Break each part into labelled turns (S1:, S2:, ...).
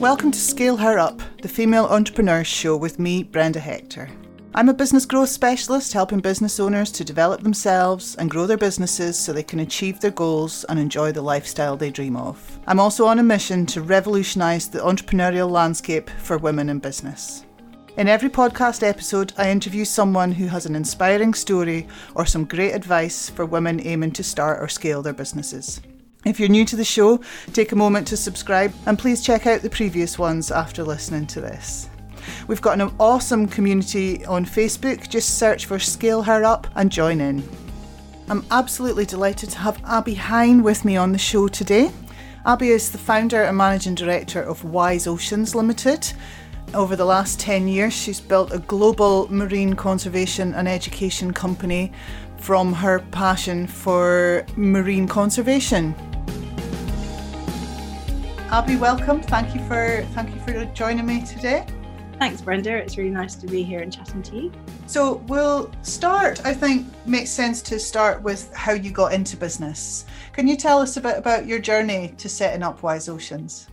S1: Welcome to Scale Her Up, the female entrepreneurs show with me, Brenda Hector. I'm a business growth specialist helping business owners to develop themselves and grow their businesses so they can achieve their goals and enjoy the lifestyle they dream of. I'm also on a mission to revolutionise the entrepreneurial landscape for women in business. In every podcast episode, I interview someone who has an inspiring story or some great advice for women aiming to start or scale their businesses. If you're new to the show, take a moment to subscribe and please check out the previous ones after listening to this. We've got an awesome community on Facebook. Just search for Scale Her Up and join in. I'm absolutely delighted to have Abby Hine with me on the show today. Abby is the founder and managing director of Wise Oceans Limited. Over the last 10 years, she's built a global marine conservation and education company from her passion for marine conservation. Abby, welcome. Thank you for thank you for joining me today.
S2: Thanks, Brenda. It's really nice to be here and chatting to you.
S1: So we'll start. I think makes sense to start with how you got into business. Can you tell us a bit about your journey to setting up Wise Oceans?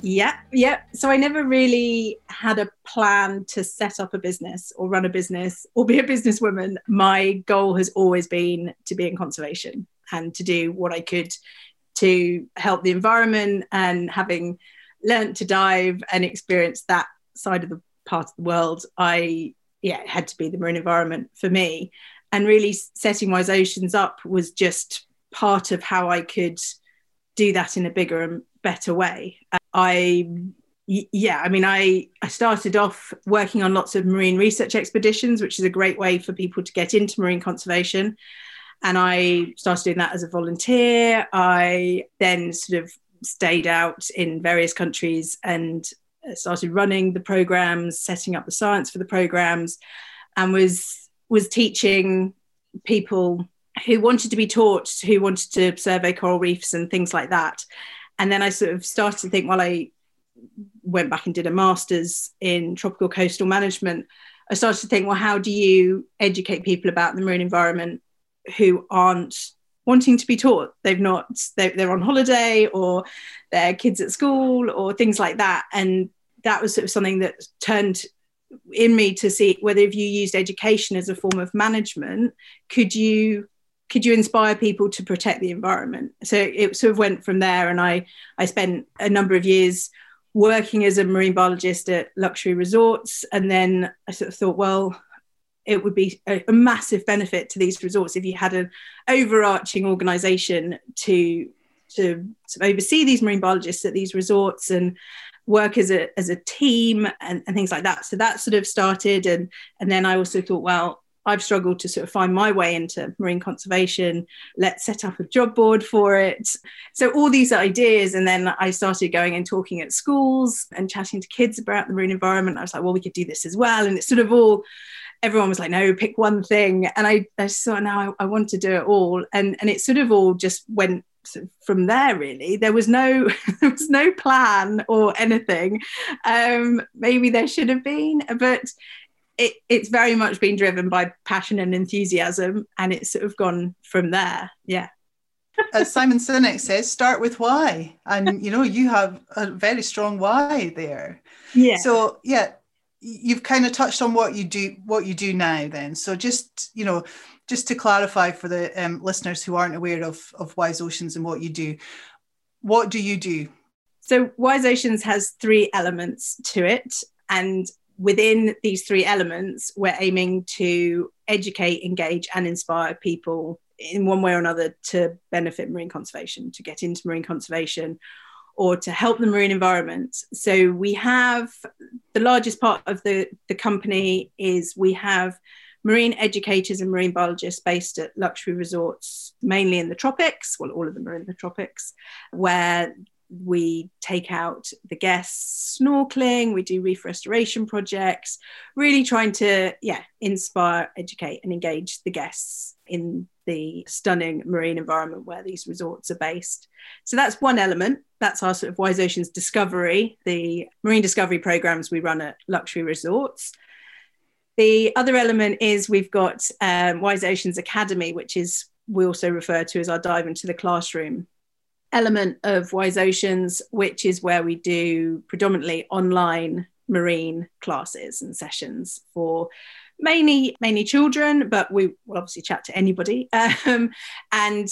S2: Yeah, yeah. So I never really had a plan to set up a business or run a business or be a businesswoman. My goal has always been to be in conservation and to do what I could to help the environment and having learned to dive and experience that side of the part of the world i yeah it had to be the marine environment for me. And really setting wise oceans up was just part of how i could do that in a bigger and better way. I yeah i mean i i started off working on lots of marine research expeditions which is a great way for people to get into marine conservation and I started doing that as a volunteer. I then sort of stayed out in various countries and uh, started running the programs, setting up the science for the programs, and was was teaching people who wanted to be taught, who wanted to survey coral reefs and things like that. And then I sort of started to think, while I went back and did a master's in tropical coastal management, I started to think, well, how do you educate people about the marine environment who aren't wanting to be taught. They've not they're, on holiday or their kids at school or things like that. And that was sort of something that turned in me to see whether if you used education as a form of management could you could you inspire people to protect the environment? So it sort of went from there. And i i spent a number of years working as a marine biologist at luxury resorts. And then i sort of thought well it would be a, a, massive benefit to these resorts if you had an overarching organization to to, oversee these marine biologists at these resorts and work as a as a team and, and things like that so that sort of started and and then i also thought well I've struggled to sort of find my way into marine conservation. Let's set up a job board for it. So, all these ideas. And then I started going and talking at schools and chatting to kids about the marine environment. I was like, well, we could do this as well. And it's sort of all everyone was like, no, pick one thing. And I, I thought, now I, I want to do it all. And, and it sort of all just went from there really. There was no there was no plan or anything. Um maybe there should have been but it, it's very much been driven by passion and enthusiasm and it's sort of gone from there. Yeah.
S1: As simon sinek says start with why and you know you have a very strong why there.
S2: Yeah.
S1: So yeah you've kind of touched on what you do what you do now then. So just you know just to clarify for the um, listeners who aren't aware of of wise oceans and what you do what do you do?
S2: So wise oceans has three elements to it and within these three elements we're aiming to educate engage and inspire people in one way or another to benefit marine conservation to get into marine conservation or to help the marine environment. So we have the largest part of the, the company is we have marine educators and marine biologists based at luxury resorts, mainly in the tropics. Well, all of them are in the tropics, where we take out the guests snorkeling, we do reef restoration projects, really trying to, yeah, inspire, educate, and engage the guests in the stunning marine environment where these resorts are based. So that's one element. That's our sort of Wise Oceans Discovery, the marine discovery programs we run at luxury resorts. The other element is we've got um, Wise Oceans Academy, which is we also refer to as our dive into the classroom element of Wise Oceans, which is where we do predominantly online marine classes and sessions for mainly mainly children, but we will obviously chat to anybody. Um, and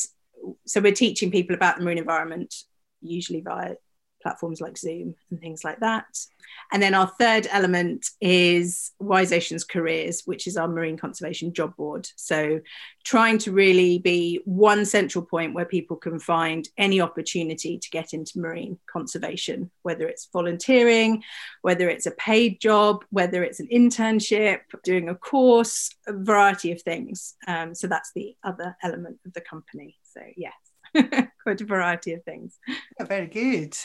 S2: so we're teaching people about the marine environment, usually via platforms like Zoom and things like that. And then our third element is Wise Oceans Careers, which is our marine conservation job board. So trying to really be one central point where people can find any opportunity to get into marine conservation, whether it's volunteering, whether it's a paid job, whether it's an internship, doing a course, a variety of things. Um, so that's the other element of the company. So, yes. quite a variety of things.
S1: Yeah, very good.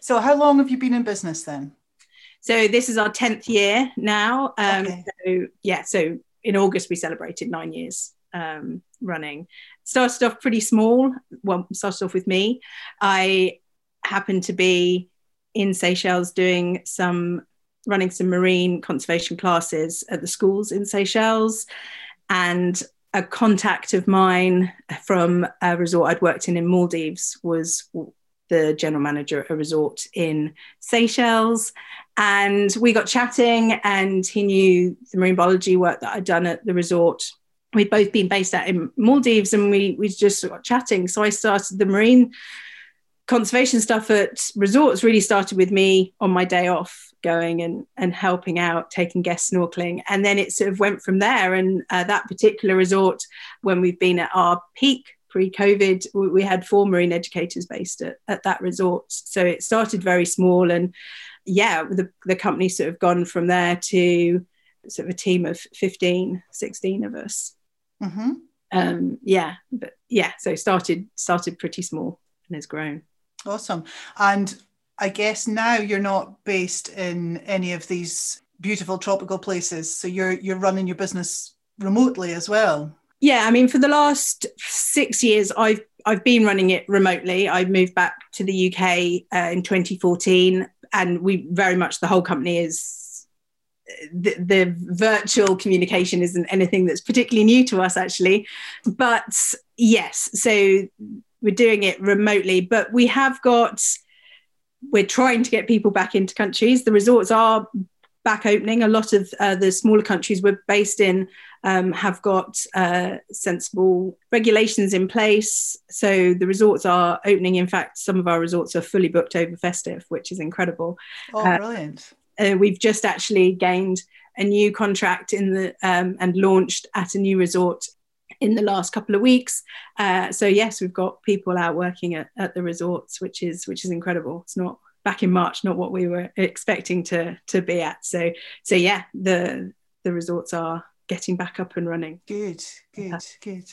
S1: So, how long have you been in business then?
S2: So, this is our 10th year now. Um, okay. So, yeah, so in August we celebrated nine years um, running. Started off pretty small. Well, started off with me. I happened to be in Seychelles doing some running some marine conservation classes at the schools in Seychelles. And a contact of mine from a resort I'd worked in in Maldives was the general manager at a resort in Seychelles. And we got chatting, and he knew the marine biology work that I'd done at the resort. We'd both been based out in Maldives, and we, we just got chatting. So I started the marine conservation stuff at resorts, really started with me on my day off going and and helping out, taking guests snorkeling, and then it sort of went from there. And uh, that particular resort, when we've been at our peak pre-COVID, we had four marine educators based at, at that resort. So it started very small, and yeah, the the company sort of gone from there to sort of a team of 15, 16 of us. Mm-hmm. Um, yeah, but yeah, so started started pretty small and has grown.
S1: Awesome. And I guess now you're not based in any of these beautiful tropical places, so you're you're running your business remotely as well.
S2: Yeah, I mean, for the last six years, I've I've been running it remotely. I moved back to the UK uh, in 2014, and we very much the whole company is the, the, virtual communication isn't anything that's particularly new to us actually but yes so we're doing it remotely but we have got we're trying to get people back into countries. The resorts are back opening. A lot of uh, the smaller countries we're based in um, have got uh, sensible regulations in place. So the resorts are opening. In fact, some of our resorts are fully booked over festive, which is incredible.
S1: Oh, uh, brilliant.
S2: Uh, we've just actually gained a new contract in the um, and launched at a new resort in the last couple of weeks. Uh, so yes, we've got people out working at, at the resorts, which is which is incredible. It's not back in March, not what we were expecting to to be at. So so yeah, the the resorts are getting back up and running.
S1: Good, good, yeah. good.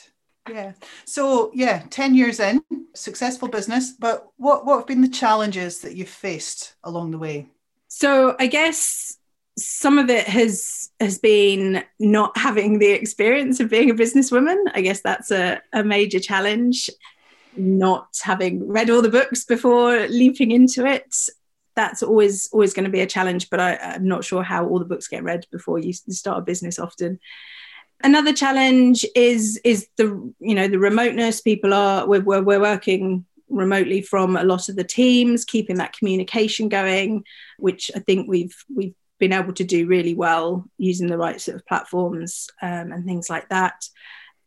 S1: Yeah. So yeah, 10 years in, successful business, but what what have been the challenges that you've faced along the way?
S2: So I guess some of it has has been not having the experience of being a businesswoman. I guess that's a, a major challenge. Not having read all the books before leaping into it. That's always always going to be a challenge, but I, am not sure how all the books get read before you start a business often. Another challenge is is the you know the remoteness. People are we're, we're, we're working remotely from a lot of the teams, keeping that communication going, which I think we've we've been able to do really well using the right sort of platforms um, and things like that.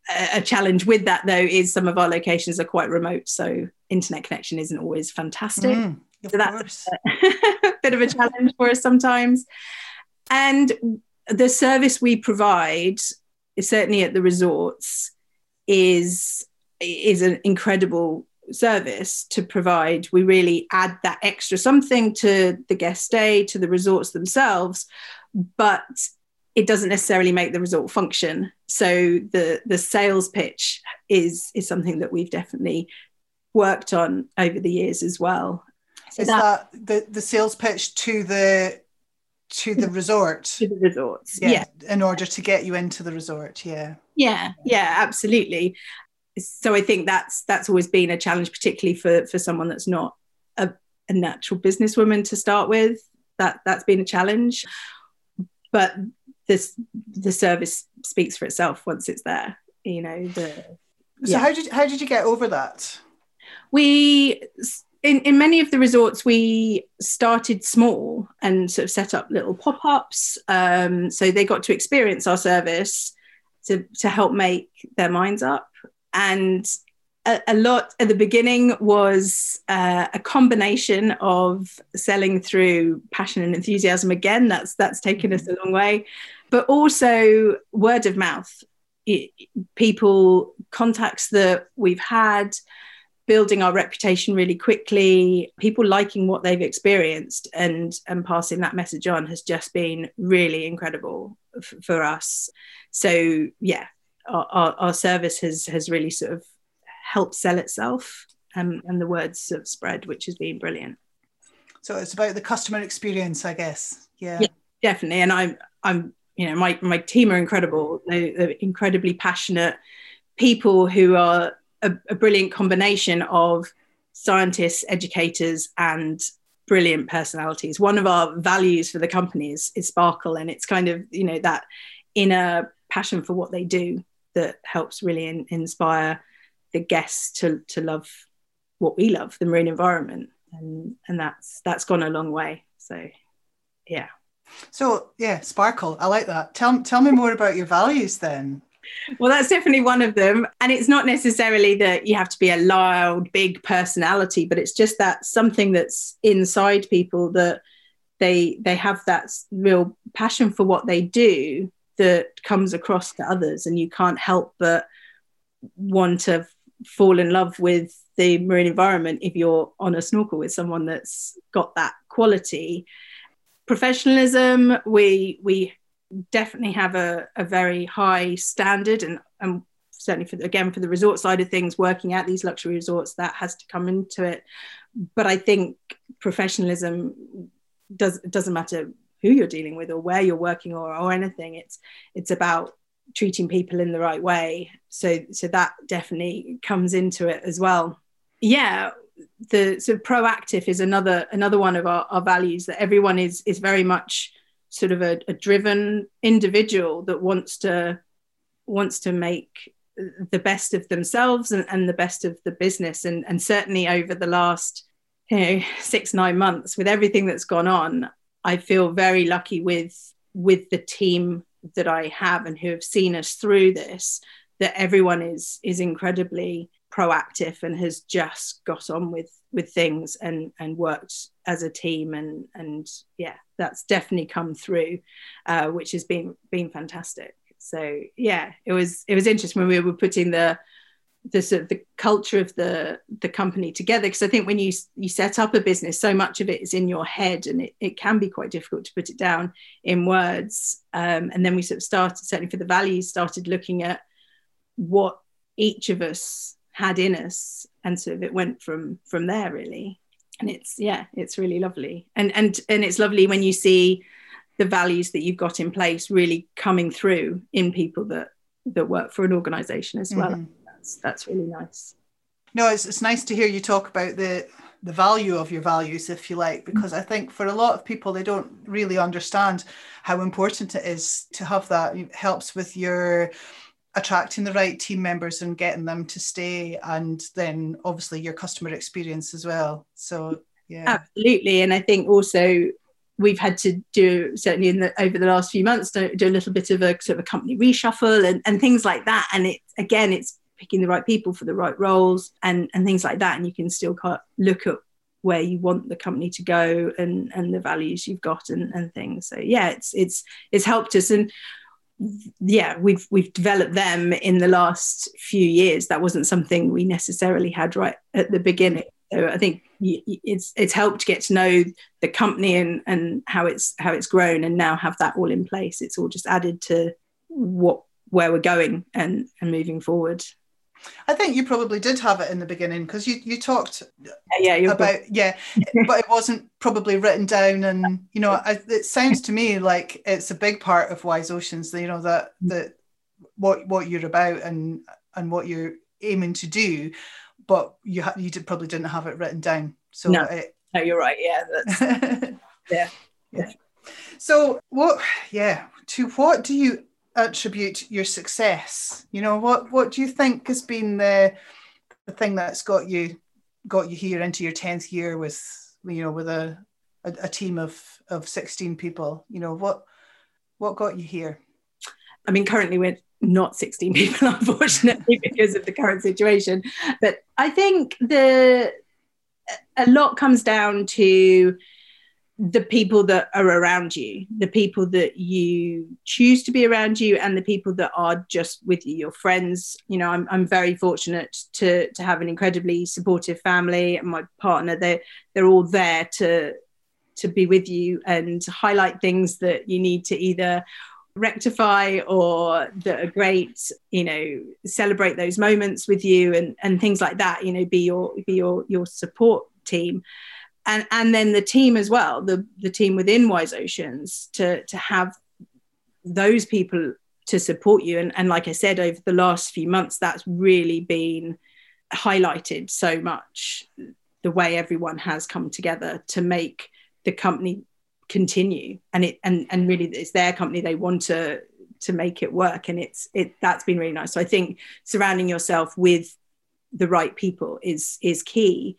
S2: A, a challenge with that though is some of our locations are quite remote, so internet connection isn't always fantastic. Mm, so that's a bit of a challenge for us sometimes. And the service we provide, certainly at the resorts, is is an incredible service to provide. We really add that extra something to the guest stay, to the resorts themselves, but it doesn't necessarily make the resort function. So the the sales pitch is is something that we've definitely worked on over the years as well.
S1: So is that, that the the sales pitch to the to the resort
S2: to the resorts yeah, yeah,
S1: in order to get you into the resort yeah
S2: yeah yeah absolutely so I think that's that's always been a challenge, particularly for for someone that's not a, a natural businesswoman to start with. That that's been a challenge, but this the service speaks for itself once it's there. You know the.
S1: So yeah. how did how did you get over that?
S2: We in, in many of the resorts, we started small and sort of set up little pop ups. Um, so they got to experience our service to, to help make their minds up. And a, a lot at the beginning was uh, a combination of selling through passion and enthusiasm. Again, that's that's taken us a long way, but also word of mouth. It, people contacts that we've had building our reputation really quickly people liking what they've experienced and and passing that message on has just been really incredible f- for us so yeah our, our, our, service has has really sort of helped sell itself um, and the words have spread which has been brilliant.
S1: So it's about the customer experience i guess. Yeah, yeah
S2: definitely. And i'm i'm you know my my team are incredible. They, they're incredibly passionate people who are a, a brilliant combination of scientists, educators, and brilliant personalities. One of our values for the company is, is sparkle, and it's kind of you know that inner passion for what they do that helps really in, inspire the guests to to love what we love, the marine environment, and and that's that's gone a long way. So, yeah.
S1: So yeah, sparkle. I like that. Tell tell me more about your values then
S2: well, that's definitely one of them. And it's not necessarily that you have to be a loud, big personality, but it's just that something that's inside people that they they have that real passion for what they do that comes across to others, and you can't help but want to fall in love with the marine environment if you're on a snorkel with someone that's got that quality. Professionalism we we definitely have a, a very high standard and, and certainly for again for the resort side of things working at these luxury resorts that has to come into it. But i think professionalism does doesn't matter who you're dealing with or where you're working or, or anything it's it's about treating people in the right way. So so that definitely comes into it as well. Yeah the sort of proactive is another another one of our, our values that everyone is is very much sort of a, a driven individual that wants to wants to make the best of themselves and, and the best of the business. And, and certainly over the last you know six nine months with everything that's gone on i feel very lucky with with the team that i have and who have seen us through this that everyone is is incredibly proactive and has just got on with with things and and worked as a team and and yeah that's definitely come through uh, which has been been fantastic. So yeah it was it was interesting when we were putting the the sort of the culture of the the company together. Because I think when you you set up a business so much of it is in your head and it, it can be quite difficult to put it down in words. Um, and then we sort of started certainly for the values started looking at what each of us had in us and sort of it went from from there really. And it's yeah it's really lovely. And and and it's lovely when you see the values that you've got in place really coming through in people that that work for an organization as well. Mm-hmm. That's that's really nice.
S1: No it's, it's nice to hear you talk about the the value of your values if you like mm-hmm. because i think for a lot of people they don't really understand how important it is to have that. It helps with your attracting the right team members and getting them to stay and then obviously your customer experience as well. So yeah.
S2: Absolutely. And i think also we've had to do certainly in the over the last few months do, do a little bit of a sort of a company reshuffle and, and things like that. And it again it's picking the right people for the right roles and and things like that. And you can still look at where you want the company to go and and the values you've got and, and things. So yeah it's it's it's helped us. And yeah we've we've developed them in the last few years. That wasn't something we necessarily had right at the beginning. So i think it's it's helped get to know the company and and how it's how it's grown and now have that all in place. It's all just added to what where we're going and and moving forward
S1: I think you probably did have it in the beginning because you you talked
S2: yeah, yeah
S1: about yeah, but it wasn't probably written down, and you know I, it sounds to me like it's a big part of Wise Oceans. You know that that what what you're about and and what you're aiming to do, but you ha- you did, probably didn't have it written down. So
S2: no,
S1: it,
S2: no you're right. Yeah, that's, yeah, yeah.
S1: So what? Yeah, to what do you attribute your success? You know, what what do you think has been the the thing that's got you got you here into your 10th year with you know with a, a, a team of of 16 people? You know what what got you here?
S2: I mean currently we're not 16 people unfortunately because of the current situation. But i think the a lot comes down to the people that are around you, the people that you choose to be around you, and the people that are just with you, your friends. You know, I'm, I'm very fortunate to to have an incredibly supportive family and my partner. They they're all there to to be with you and highlight things that you need to either rectify or that are great you know celebrate those moments with you and and things like that you know be your be your your support team and and then the team as well the the team within wise oceans to to have those people to support you. And and like i said over the last few months that's really been highlighted so much the way everyone has come together to make the company continue. And it and and really it's their company they want to to make it work. And it's it that's been really nice. So i think surrounding yourself with the right people is is key.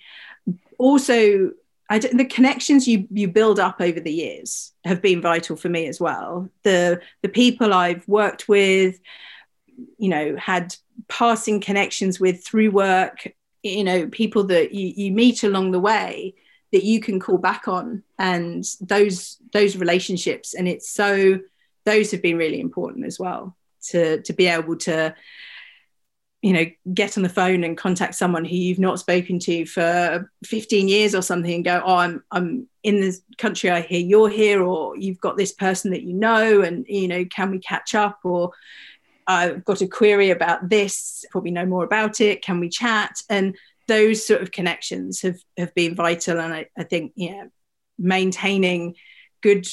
S2: Also the connections you you build up over the years have been vital for me as well. The the people I've worked with, you know, had passing connections with through work, you know, people that you, you meet along the way that you can call back on, and those those relationships, and it's so those have been really important as well to to be able to you know get on the phone and contact someone who you've not spoken to for 15 years or something and go oh i'm i'm in this country i hear you're here or you've got this person that you know and you know can we catch up or i've got a query about this probably know more about it can we chat? And those sort of connections have have been vital and i, I think yeah maintaining good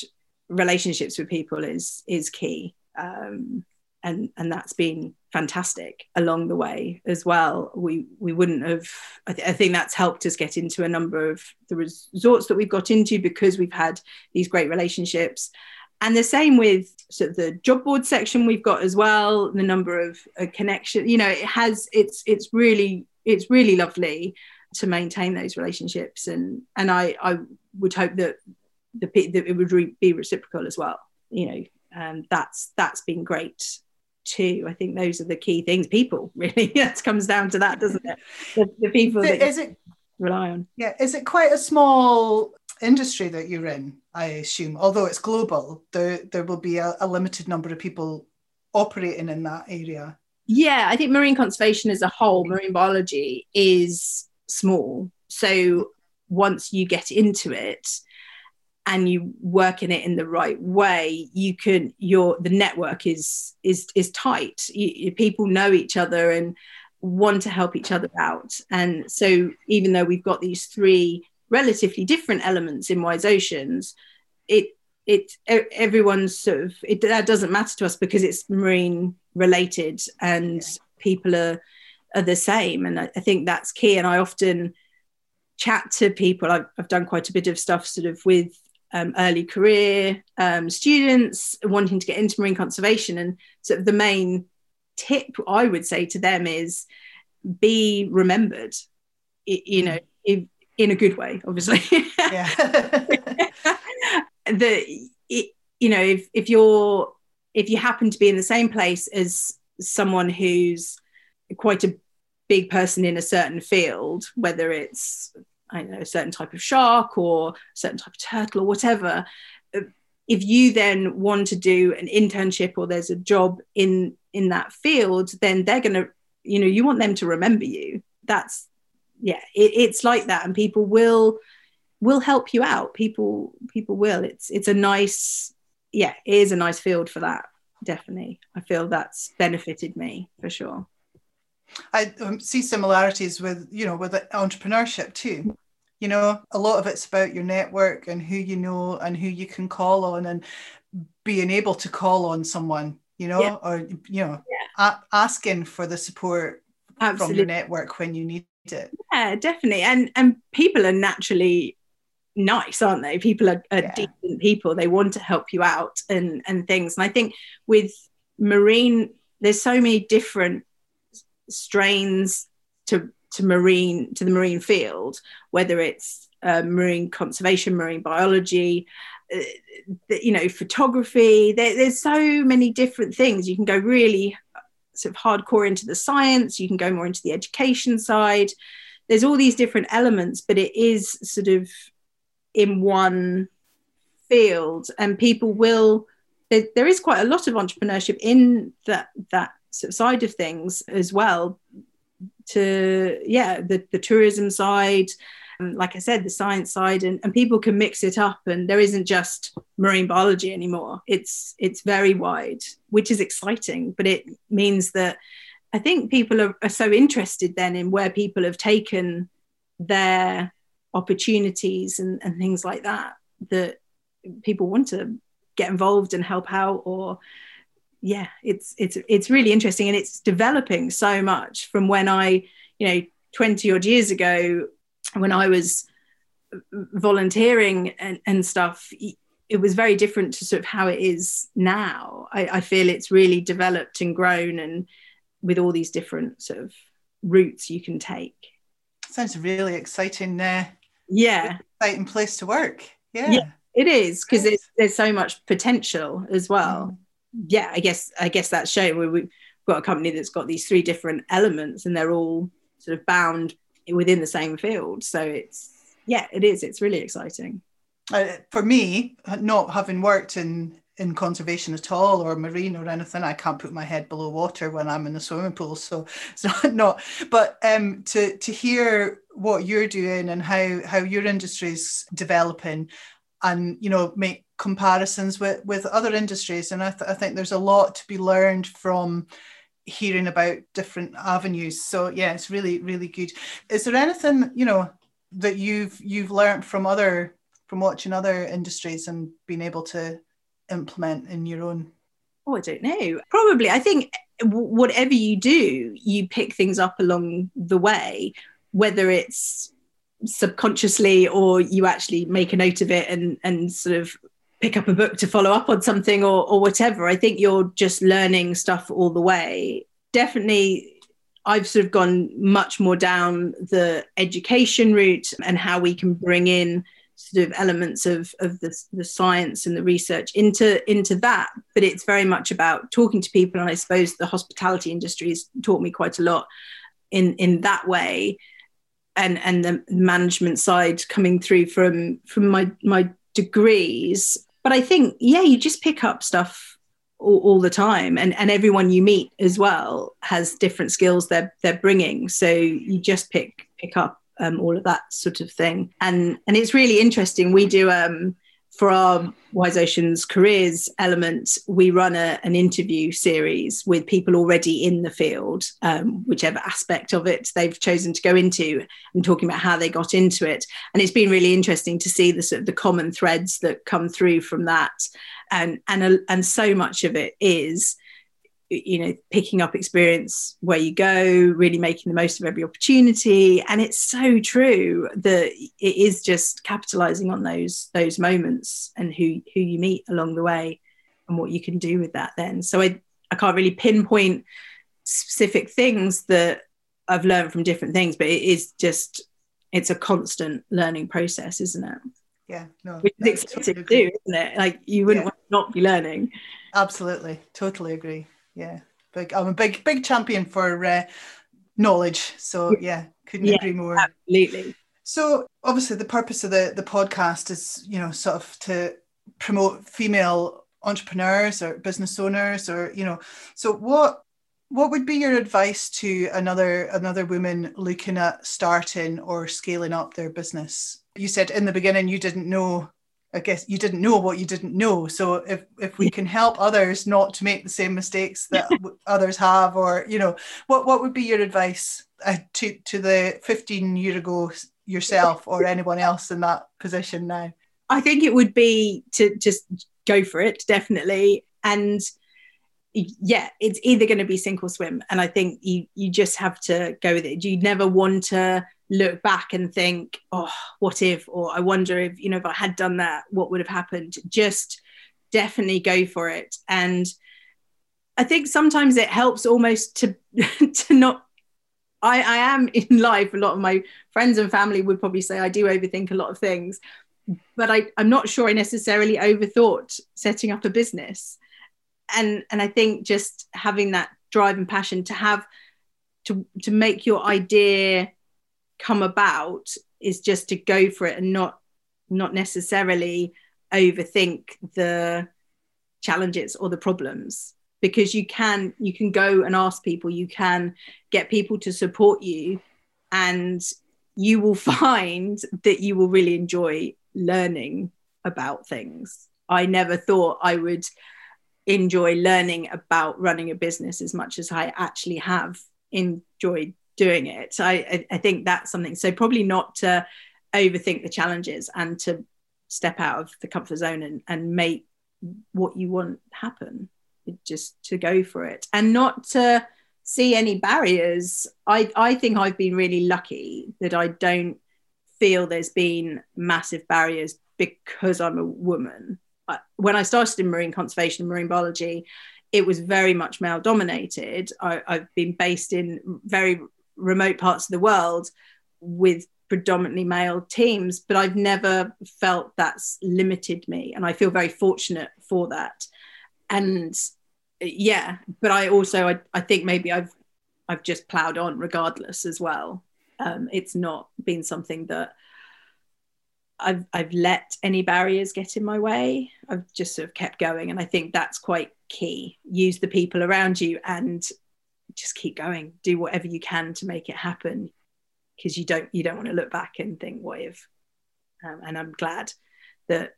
S2: relationships with people is is key. Um, and and that's been fantastic along the way as well. We we wouldn't have. I, th- I, think that's helped us get into a number of the resorts that we've got into because we've had these great relationships. And the same with sort of the job board section we've got as well. The number of uh, connection, you know, it has. It's it's really it's really lovely to maintain those relationships, and and I I would hope that the that it would re- be reciprocal as well. You know, and that's that's been great too. I think those are the key things. People really, it comes down to that, doesn't it? The, the people that is it rely on.
S1: Yeah, is it quite a small industry that you're in? I assume, although it's global, there there will be a, a limited number of people operating in that area.
S2: Yeah, I think marine conservation as a whole, marine biology is small. So once you get into it, and you work in it in the right way you can your the network is is is tight. You, people know each other and want to help each other out. And so even though we've got these three relatively different elements in wise oceans it it everyone's sort of it that doesn't matter to us because it's marine related and people are are the same. And I, I think that's key. And i often chat to people I've, I've done quite a bit of stuff sort of with um, early career um, students wanting to get into marine conservation. And sort of the main tip I would say to them is be remembered, you know, if, in a good way, obviously. Yeah. the, it, you know, if, if you're, if you happen to be in the same place as someone who's quite a big person in a certain field, whether it's I know, a certain type of shark or a certain type of turtle or whatever, uh, if you then want to do an internship or there's a job in in that field, then they're to, you know, you want them to remember you. That's yeah, it, it's like that, and people will will help you out. People people will. It's it's a nice yeah, it is a nice field for that. Definitely, I feel that's benefited me for sure.
S1: I um, see similarities with you know with entrepreneurship too. You know, a lot of it's about your network and who you know and who you can call on and being able to call on someone. You know, yeah. or you know, yeah. a- asking for the support Absolutely. from your network when you need it.
S2: Yeah, definitely. And and people are naturally nice aren't they people are, are yeah. decent people they want to help you out and and things and i think with marine there's so many different strains to to marine to the marine field, whether it's uh, marine conservation, marine biology, uh, you know, photography. There, there's so many different things. You can go really sort of hardcore into the science. You can go more into the education side. There's all these different elements, but it is sort of in one field, and people will. There, there is quite a lot of entrepreneurship in that that side of things as well. To yeah, the the tourism side, um, like I said, the science side, and, and people can mix it up, and there isn't just marine biology anymore. It's it's very wide, which is exciting, but it means that I think people are, are so interested then in where people have taken their opportunities and, and things like that that people want to get involved and help out or yeah it's it's it's really interesting and it's developing so much from when i you know 20 odd years ago when I was volunteering and, and stuff, it was very different to sort of how it is now. I, I, feel it's really developed and grown, and with all these different sort of routes you can take.
S1: Sounds really exciting. Uh,
S2: yeah,
S1: exciting place to work. Yeah, yeah
S2: it is because there's so much potential as well. Mm. Yeah, I guess I guess that's shown. We, we've got a company that's got these three different elements, and they're all sort of bound within the same field. So it's yeah, it is. It's really exciting.
S1: Uh, for me, not having worked in in conservation at all or marine or anything, I can't put my head below water when I'm in the swimming pool. So it's not, not but um, to to hear what you're doing and how how your industry's developing, and you know make comparisons with with other industries, and I, th- I think there's a lot to be learned from hearing about different avenues. So yeah, it's really really good. Is there anything you know that you've you've learned from other from watching other industries and being able to implement in your own?
S2: Oh, I don't know. Probably, I think whatever you do, you pick things up along the way, whether it's subconsciously or you actually make a note of it and and sort of pick up a book to follow up on something or, or whatever. I think you're just learning stuff all the way. Definitely, I've sort of gone much more down the education route and how we can bring in sort of elements of, of the, the science and the research into, into that. But it's very much about talking to people. And I suppose the hospitality industry has taught me quite a lot in, in that way. And, and the management side coming through from from my my degrees but I think, yeah, you just pick up stuff all, all, the time, and and everyone you meet as well has different skills they're they're bringing. So you just pick pick up um, all of that sort of thing, and and it's really interesting. We do um, for our Wise Oceans careers element, we run a, an interview series with people already in the field, um, whichever aspect of it they've chosen to go into, and talking about how they got into it. And it's been really interesting to see the sort of the common threads that come through from that, and and and so much of it is you know picking up experience where you go really making the most of every opportunity. And it's so true that it is just capitalizing on those those moments and who who you meet along the way and what you can do with that then. So i i can't really pinpoint specific things that i've learned from different things but it is just it's a constant learning process isn't it?
S1: Yeah no
S2: which is exciting totally to do isn't it? Like you wouldn't yeah. want to not be learning.
S1: Absolutely totally agree yeah. Big i'm a big big champion for uh, knowledge. So yeah. couldn't yeah, agree more.
S2: absolutely.
S1: So obviously the purpose of the the podcast is you know sort of to promote female entrepreneurs or business owners or you know so what what would be your advice to another another woman looking at starting or scaling up their business? You said in the beginning you didn't know I guess you didn't know what you didn't know. So if if we can help others not to make the same mistakes that others have, or you know, what what would be your advice uh, to to the 15 year ago yourself or anyone else in that position now?
S2: I think it would be to just go for it, definitely, and yeah, it's either going to be sink or swim, and I think you you just have to go with it. You never want to look back and think, oh, what if, or I wonder if, you know, if I had done that, what would have happened? Just definitely go for it. And I think sometimes it helps almost to to not I, I am in life. A lot of my friends and family would probably say I do overthink a lot of things, but I, I'm not sure I necessarily overthought setting up a business. And and I think just having that drive and passion to have to to make your idea come about is just to go for it and not not necessarily overthink the challenges or the problems. Because you can you can go and ask people you can get people to support you and you will find that you will really enjoy learning about things. I never thought i would enjoy learning about running a business as much as i actually have enjoyed doing it. I, I think that's something. So probably not to overthink the challenges and to step out of the comfort zone and, and make what you want happen. Just to go for it and not to see any barriers. I i think i've been really lucky that i don't feel there's been massive barriers because i'm a woman. When i started in marine conservation and marine biology it was very much male dominated. I, i've been based in very remote parts of the world with predominantly male teams, but I've never felt that's limited me. And I feel very fortunate for that. And yeah, but I also, I, I think maybe I've, I've just plowed on regardless as well. Um, it's not been something that I've, I've let any barriers get in my way. I've just sort of kept going. And I think that's quite key. Use the people around you and just keep going. Do whatever you can to make it happen because you don't you don't want to look back and think what if? Um, and i'm glad that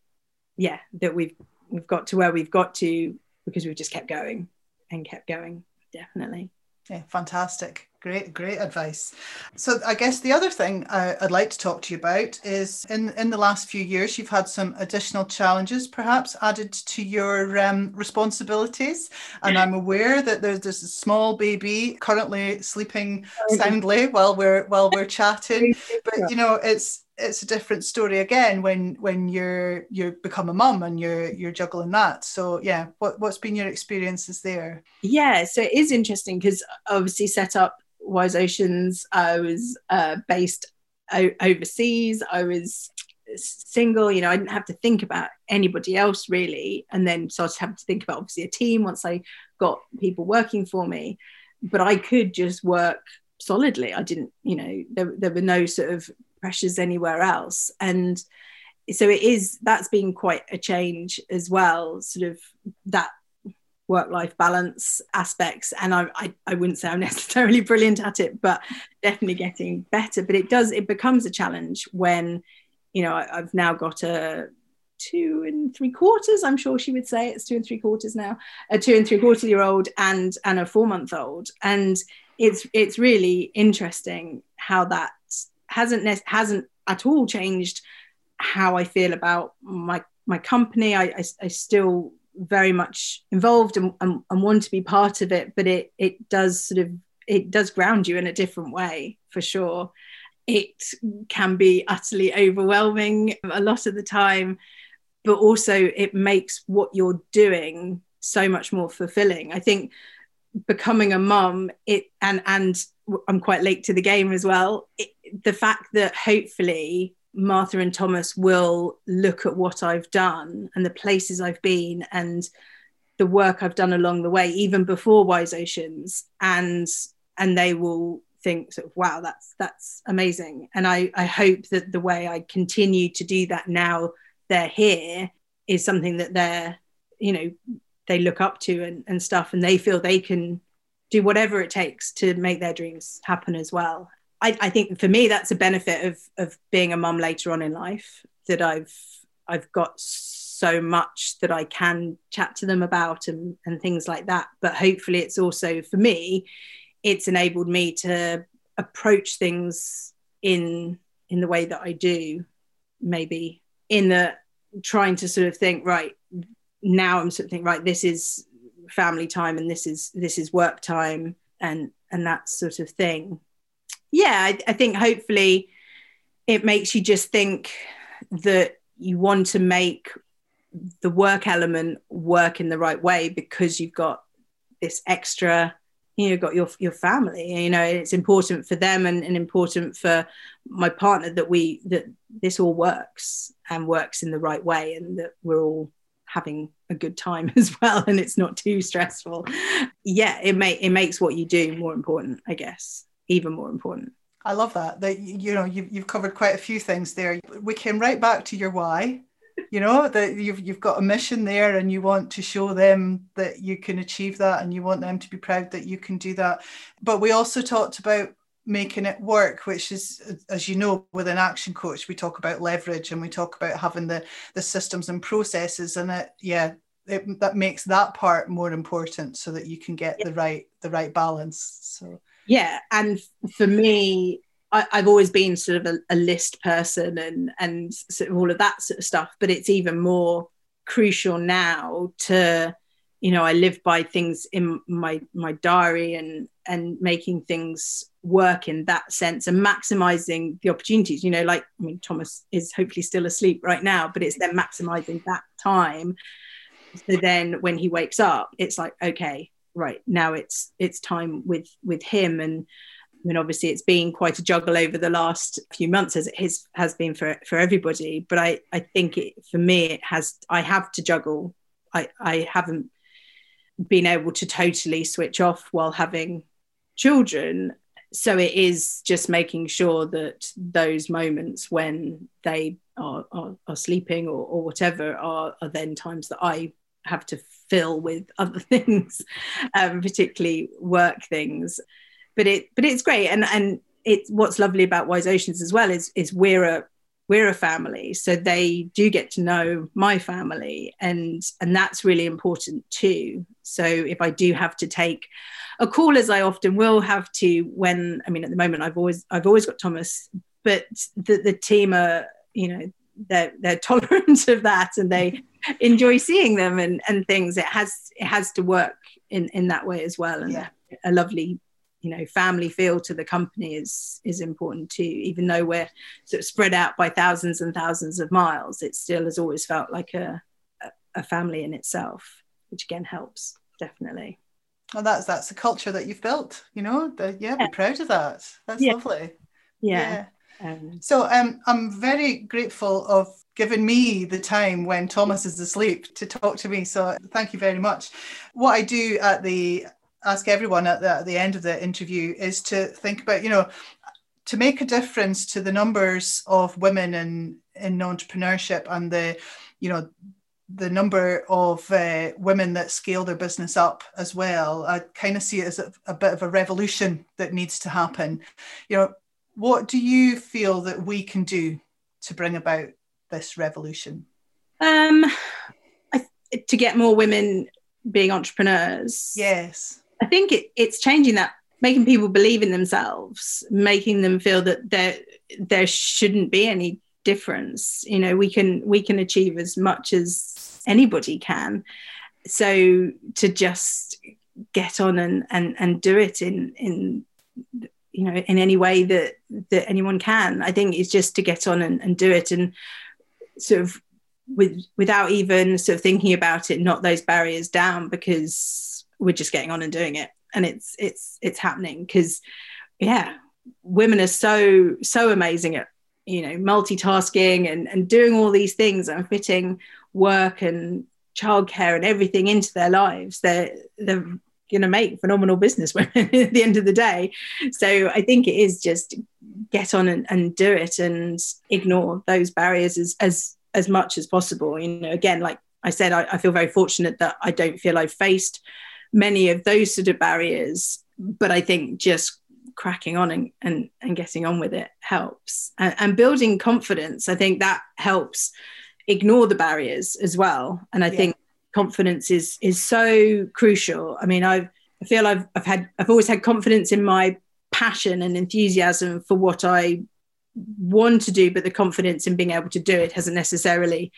S2: yeah that we've we've got to where we've got to because we've just kept going and kept going definitely.
S1: Yeah fantastic Great, great advice. So, I guess the other thing uh, I'd like to talk to you about is in in the last few years, you've had some additional challenges, perhaps added to your um, responsibilities. And I'm aware that there's this small baby currently sleeping soundly while we're while we're chatting. But you know, it's it's a different story again when when you're you become a mum and you're you're juggling that so yeah what what's been your experiences there
S2: yeah so it is interesting because obviously set up Wise Oceans. I was uh, based o- overseas. I was single. You know, I didn't have to think about anybody else really, and then started having to think about obviously a team once I got people working for me. But I could just work solidly. I didn't, you know, there, there were no sort of pressures anywhere else, and so it is that's been quite a change as well sort of that work life balance aspects. And I, I, I, wouldn't say I'm necessarily brilliant at it, but definitely getting better. But it does, it becomes a challenge when, you know, I, I've now got a two and three quarters i'm sure she would say it's two and three quarters now a two and three quarter year old and and a four month old and it's it's really interesting how that hasn't hasn't at all changed how i feel about my my company I, I, I still very much involved and, and, and, want to be part of it but it it does sort of it does ground you in a different way for sure. It can be utterly overwhelming a lot of the time but also it makes what you're doing so much more fulfilling. I think becoming a mum it and and i'm quite late to the game as well. It, the fact that hopefully Martha and Thomas will look at what I've done and the places I've been and the work I've done along the way, even before Wise Oceans, and and they will think sort of, wow, that's that's amazing. And I, I hope that the way I continue to do that now they're here is something that they're, you know, they look up to and, and stuff and they feel they can do whatever it takes to make their dreams happen as well. I, I think for me that's a benefit of of being a mum later on in life that I've I've got so much that I can chat to them about and, and things like that. But hopefully it's also for me, it's enabled me to approach things in in the way that I do, maybe in the trying to sort of think, right, now I'm sort of thinking, right, this is family time and this is this is work time and and that sort of thing yeah, I, I think hopefully it makes you just think that you want to make the work element work in the right way because you've got this extra you know got your your family you know it's important for them and, and important for my partner that we that this all works and works in the right way and that we're all having a good time as well and it's not too stressful. Yeah it may it makes what you do more important i guess even more important.
S1: I love that that you know you've, you've covered quite a few things there. We came right back to your why you know that you've you've got a mission there and you want to show them that you can achieve that and you want them to be proud that you can do that. But we also talked about making it work which is as you know with an action coach we talk about leverage and we talk about having the the systems and processes and it yeah it, that makes that part more important so that you can get yeah. the right the right balance. So
S2: yeah and for me I, have always been sort of a, a, list person and and sort of all of that sort of stuff, but it's even more crucial now to, you know, I live by things in my my diary and and making things work in that sense and maximizing the opportunities. You know, like I mean, Thomas is hopefully still asleep right now, but it's then maximizing that time. So then when he wakes up, it's like, okay, right now it's it's time with with him and I mean, obviously, it's been quite a juggle over the last few months, as it has, has been for, for everybody. But I, I think it, for me, it has. I have to juggle. I, I haven't been able to totally switch off while having children. So it is just making sure that those moments when they are, are, are sleeping or, or whatever are, are then times that I have to fill with other things, um, particularly work things. But it but it's great. And and it's what's lovely about wise oceans as well is is we're a we're a family. So they do get to know my family and and that's really important too. So if i do have to take a call as i often will have to when i mean at the moment i've always i've always got thomas but the, the team are you know they're they're tolerant of that and they enjoy seeing them and and things it has it has to work in in that way as well and yeah. a lovely you know family feel to the company is is important too even though we're sort of spread out by thousands and thousands of miles it still has always felt like a a family in itself which again helps definitely
S1: well that's that's a culture that you've built you know the, yeah, yeah. be proud of that that's
S2: yeah.
S1: lovely
S2: yeah,
S1: yeah. Um, so um, i'm very grateful of giving me the time when thomas is asleep to talk to me so thank you very much what i do at the ask everyone at the, at the end of the interview is to think about, you know, to make a difference to the numbers of women in in entrepreneurship and the, you know, the number of uh, women that scale their business up as well. I kind of see it as a, a bit of a revolution that needs to happen. You know, what do you feel that we can do to bring about this revolution?
S2: Um, I, to get more women being entrepreneurs.
S1: Yes.
S2: I think it, it's changing that, making people believe in themselves, making them feel that there there shouldn't be any difference. You know, we can we can achieve as much as anybody can. So to just get on and and and do it in in you know in any way that that anyone can. I think it's just to get on and, and do it and sort of with without even sort of thinking about it knock those barriers down because we're just getting on and doing it. And it's it's it's happening because yeah women are so so amazing at you know multitasking and and doing all these things and fitting work and childcare and everything into their lives. They're they're going to make phenomenal business women at the end of the day so i think it is just get on and, and do it and ignore those barriers as as as much as possible you know again like i said I, I feel very fortunate that i don't feel i've faced many of those sort of barriers. But I think just cracking on and, and, and getting on with it helps. And, and building confidence, I think that helps ignore the barriers as well. And I yeah. think confidence is is so crucial. I mean, I've I feel I've I've had I've always had confidence in my passion and enthusiasm for what I want to do, but the confidence in being able to do it hasn't necessarily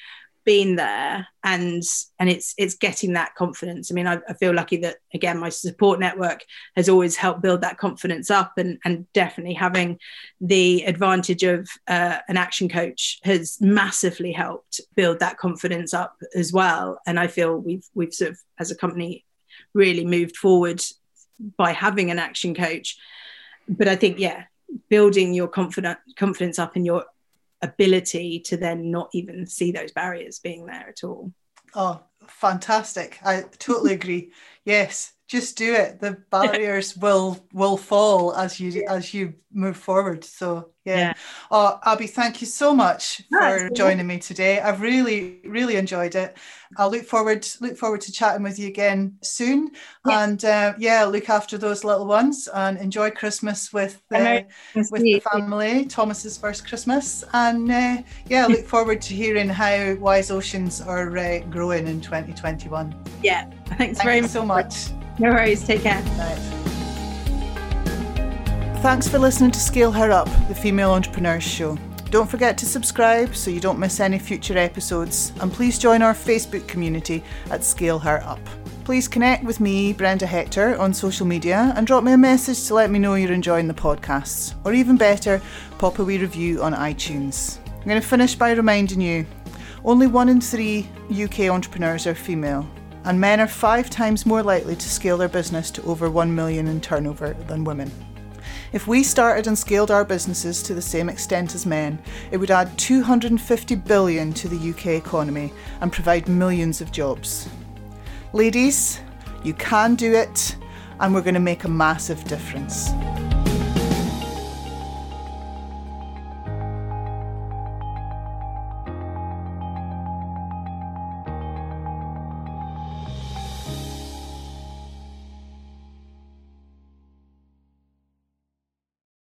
S2: been there and and it's it's getting that confidence i mean I, I, feel lucky that again my support network has always helped build that confidence up and and definitely having the advantage of uh, an action coach has massively helped build that confidence up as well and i feel we've we've sort of as a company really moved forward by having an action coach. But I think, yeah, building your confident confidence up in your ability to then not even see those barriers being there at all.
S1: Oh, fantastic. I totally agree. Yes, just do it. The barriers will will fall as you yeah. as you move forward. So yeah. yeah. Oh, Abby, thank you so much for joining me today. I've really, really enjoyed it. I'll look forward look forward to chatting with you again soon. Yeah. And uh, yeah, look after those little ones and enjoy Christmas with uh, with the family. Thomas's first Christmas, and uh, yeah, look forward to hearing how Wise Oceans are uh, growing in 2021.
S2: Yeah, thanks
S1: Thank
S2: very
S1: much. so much.
S2: No worries. Take care.
S1: Right. Thanks for listening to Scale Her Up, the Female Entrepreneurs Show. Don't forget to subscribe so you don't miss any future episodes, and please join our Facebook community at Scale Her Up. Please connect with me, Brenda Hector, on social media and drop me a message to let me know you're enjoying the podcasts, or even better, pop a wee review on iTunes. I'm going to finish by reminding you only one in three UK entrepreneurs are female, and men are five times more likely to scale their business to over 1 million in turnover than women. If we started and scaled our businesses to the same extent as men, it would add 250 billion to the UK economy and provide millions of jobs. Ladies, you can do it, and we're going to make a massive difference.